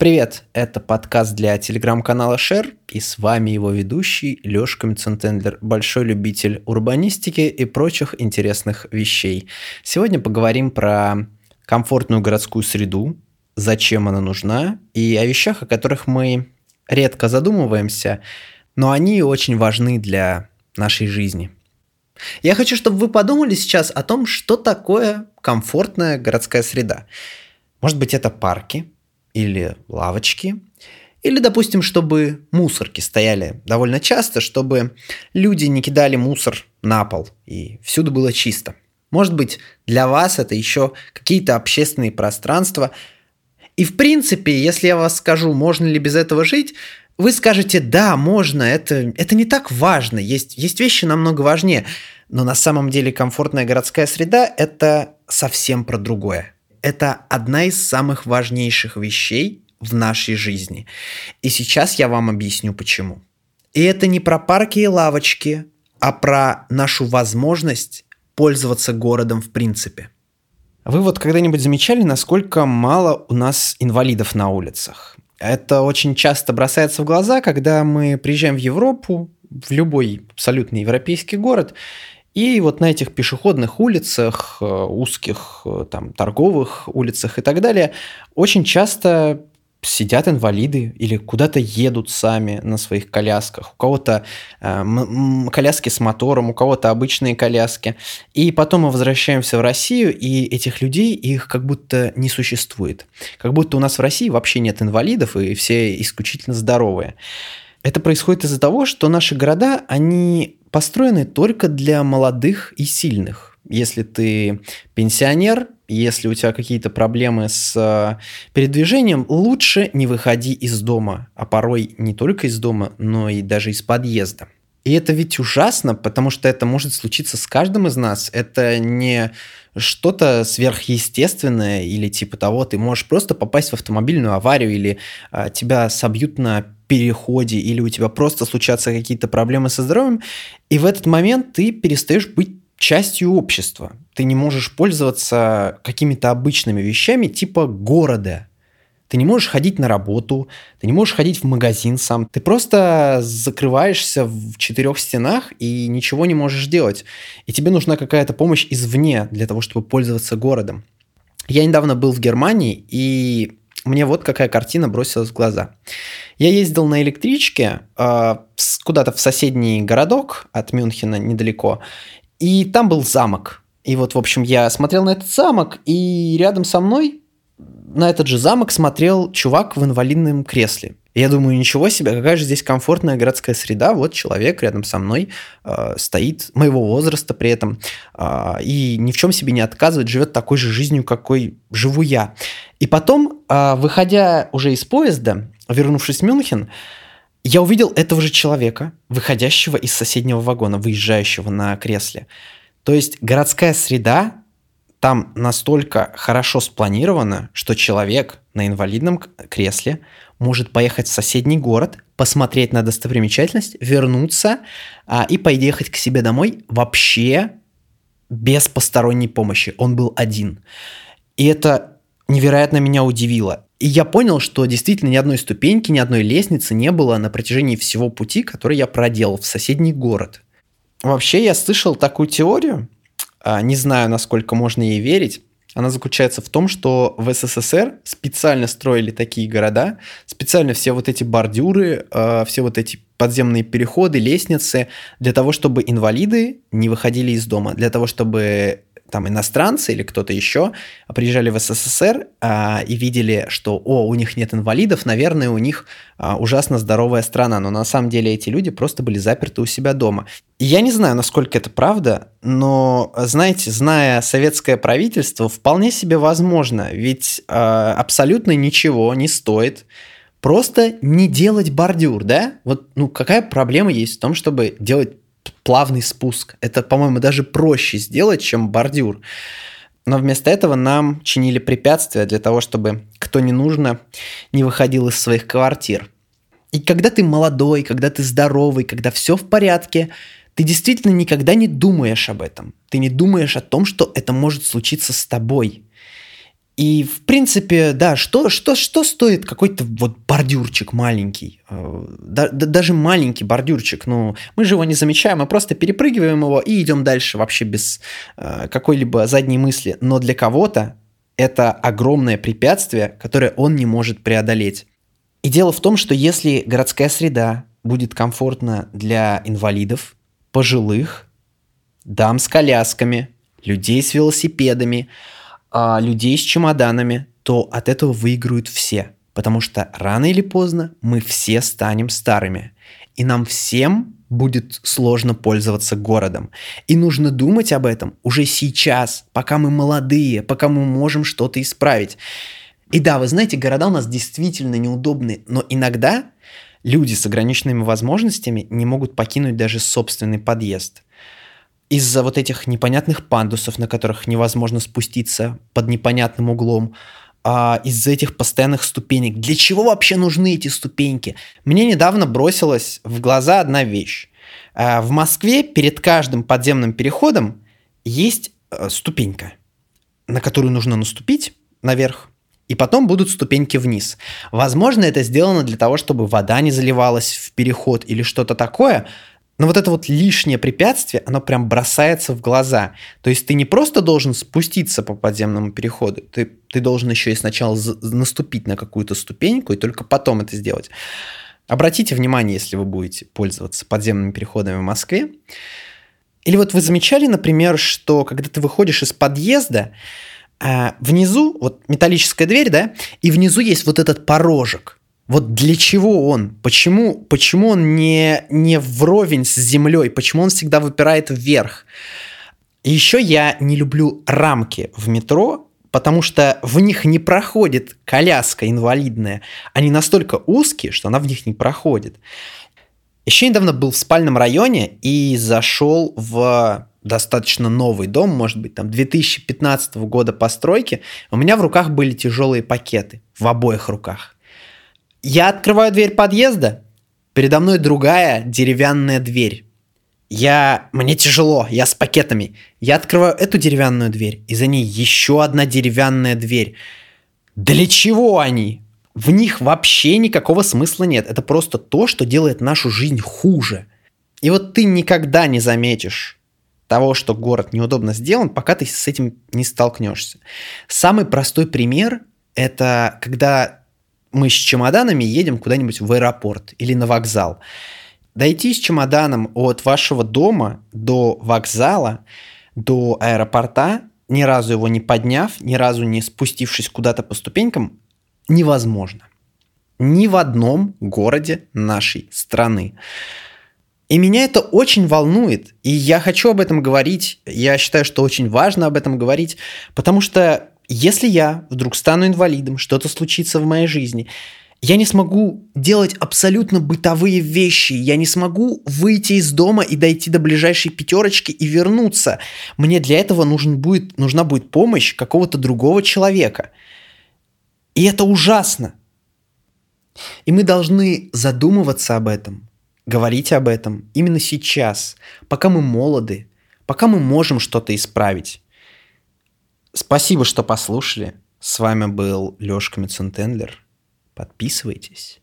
Привет, это подкаст для телеграм-канала Share, и с вами его ведущий Лёшка Мицентендлер, большой любитель урбанистики и прочих интересных вещей. Сегодня поговорим про комфортную городскую среду, зачем она нужна, и о вещах, о которых мы редко задумываемся, но они очень важны для нашей жизни. Я хочу, чтобы вы подумали сейчас о том, что такое комфортная городская среда. Может быть, это парки, или лавочки, или, допустим, чтобы мусорки стояли довольно часто, чтобы люди не кидали мусор на пол и всюду было чисто. Может быть, для вас это еще какие-то общественные пространства. И в принципе, если я вас скажу, можно ли без этого жить, вы скажете, да, можно, это, это не так важно, есть, есть вещи намного важнее. Но на самом деле комфортная городская среда – это совсем про другое это одна из самых важнейших вещей в нашей жизни. И сейчас я вам объясню почему. И это не про парки и лавочки, а про нашу возможность пользоваться городом в принципе. Вы вот когда-нибудь замечали, насколько мало у нас инвалидов на улицах? Это очень часто бросается в глаза, когда мы приезжаем в Европу, в любой абсолютно европейский город, и вот на этих пешеходных улицах, э, узких э, там торговых улицах и так далее, очень часто сидят инвалиды или куда-то едут сами на своих колясках. У кого-то э, коляски с мотором, у кого-то обычные коляски. И потом мы возвращаемся в Россию, и этих людей, их как будто не существует. Как будто у нас в России вообще нет инвалидов, и все исключительно здоровые. Это происходит из-за того, что наши города, они построены только для молодых и сильных. Если ты пенсионер, если у тебя какие-то проблемы с э, передвижением, лучше не выходи из дома, а порой не только из дома, но и даже из подъезда. И это ведь ужасно, потому что это может случиться с каждым из нас. Это не что-то сверхъестественное или типа того, ты можешь просто попасть в автомобильную аварию или а, тебя собьют на переходе или у тебя просто случатся какие-то проблемы со здоровьем, и в этот момент ты перестаешь быть частью общества. Ты не можешь пользоваться какими-то обычными вещами типа города. Ты не можешь ходить на работу, ты не можешь ходить в магазин сам. Ты просто закрываешься в четырех стенах и ничего не можешь делать. И тебе нужна какая-то помощь извне для того, чтобы пользоваться городом. Я недавно был в Германии, и мне вот какая картина бросилась в глаза. Я ездил на электричке э, куда-то в соседний городок от Мюнхена недалеко, и там был замок. И вот, в общем, я смотрел на этот замок, и рядом со мной на этот же замок смотрел чувак в инвалидном кресле. И я думаю, ничего себе, какая же здесь комфортная городская среда. Вот человек рядом со мной э, стоит, моего возраста при этом, э, и ни в чем себе не отказывает, живет такой же жизнью, какой живу я. И потом, э, выходя уже из поезда, вернувшись в Мюнхен, я увидел этого же человека, выходящего из соседнего вагона, выезжающего на кресле. То есть городская среда там настолько хорошо спланировано, что человек на инвалидном кресле может поехать в соседний город, посмотреть на достопримечательность, вернуться а, и поехать к себе домой вообще без посторонней помощи. Он был один. И это невероятно меня удивило. И я понял, что действительно ни одной ступеньки, ни одной лестницы не было на протяжении всего пути, который я проделал в соседний город. Вообще я слышал такую теорию, а, не знаю, насколько можно ей верить. Она заключается в том, что в СССР специально строили такие города, специально все вот эти бордюры, а, все вот эти подземные переходы, лестницы, для того, чтобы инвалиды не выходили из дома, для того, чтобы там иностранцы или кто-то еще приезжали в СССР а, и видели, что, о, у них нет инвалидов, наверное, у них а, ужасно здоровая страна, но на самом деле эти люди просто были заперты у себя дома. И я не знаю, насколько это правда, но, знаете, зная советское правительство, вполне себе возможно, ведь а, абсолютно ничего не стоит просто не делать бордюр, да? Вот, ну, какая проблема есть в том, чтобы делать плавный спуск. Это, по-моему, даже проще сделать, чем бордюр. Но вместо этого нам чинили препятствия для того, чтобы кто не нужно не выходил из своих квартир. И когда ты молодой, когда ты здоровый, когда все в порядке, ты действительно никогда не думаешь об этом. Ты не думаешь о том, что это может случиться с тобой. И, в принципе, да, что, что, что стоит какой-то вот бордюрчик маленький? Э, да, да, даже маленький бордюрчик, ну, мы же его не замечаем, мы просто перепрыгиваем его и идем дальше вообще без э, какой-либо задней мысли. Но для кого-то это огромное препятствие, которое он не может преодолеть. И дело в том, что если городская среда будет комфортна для инвалидов, пожилых, дам с колясками, людей с велосипедами, а, людей с чемоданами, то от этого выиграют все. Потому что рано или поздно мы все станем старыми. И нам всем будет сложно пользоваться городом. И нужно думать об этом уже сейчас, пока мы молодые, пока мы можем что-то исправить. И да, вы знаете, города у нас действительно неудобны, но иногда люди с ограниченными возможностями не могут покинуть даже собственный подъезд из-за вот этих непонятных пандусов, на которых невозможно спуститься под непонятным углом, а, из-за этих постоянных ступенек. Для чего вообще нужны эти ступеньки? Мне недавно бросилась в глаза одна вещь. А, в Москве перед каждым подземным переходом есть а, ступенька, на которую нужно наступить наверх, и потом будут ступеньки вниз. Возможно, это сделано для того, чтобы вода не заливалась в переход или что-то такое, но вот это вот лишнее препятствие, оно прям бросается в глаза. То есть ты не просто должен спуститься по подземному переходу, ты, ты должен еще и сначала наступить на какую-то ступеньку и только потом это сделать. Обратите внимание, если вы будете пользоваться подземными переходами в Москве. Или вот вы замечали, например, что когда ты выходишь из подъезда, э, внизу, вот металлическая дверь, да, и внизу есть вот этот порожек – вот для чего он? Почему, почему он не, не вровень с землей? Почему он всегда выпирает вверх? И еще я не люблю рамки в метро, потому что в них не проходит коляска инвалидная. Они настолько узкие, что она в них не проходит. Еще недавно был в спальном районе и зашел в достаточно новый дом, может быть, там 2015 года постройки. У меня в руках были тяжелые пакеты, в обоих руках. Я открываю дверь подъезда, передо мной другая деревянная дверь. Я... Мне тяжело, я с пакетами. Я открываю эту деревянную дверь, и за ней еще одна деревянная дверь. Для чего они? В них вообще никакого смысла нет. Это просто то, что делает нашу жизнь хуже. И вот ты никогда не заметишь того, что город неудобно сделан, пока ты с этим не столкнешься. Самый простой пример – это когда мы с чемоданами едем куда-нибудь в аэропорт или на вокзал. Дойти с чемоданом от вашего дома до вокзала, до аэропорта, ни разу его не подняв, ни разу не спустившись куда-то по ступенькам, невозможно. Ни в одном городе нашей страны. И меня это очень волнует, и я хочу об этом говорить, я считаю, что очень важно об этом говорить, потому что если я вдруг стану инвалидом, что-то случится в моей жизни, я не смогу делать абсолютно бытовые вещи. Я не смогу выйти из дома и дойти до ближайшей пятерочки и вернуться. Мне для этого нужен будет, нужна будет помощь какого-то другого человека. И это ужасно. И мы должны задумываться об этом, говорить об этом именно сейчас, пока мы молоды, пока мы можем что-то исправить. Спасибо, что послушали. С вами был Лёшка Мецентендлер. Подписывайтесь.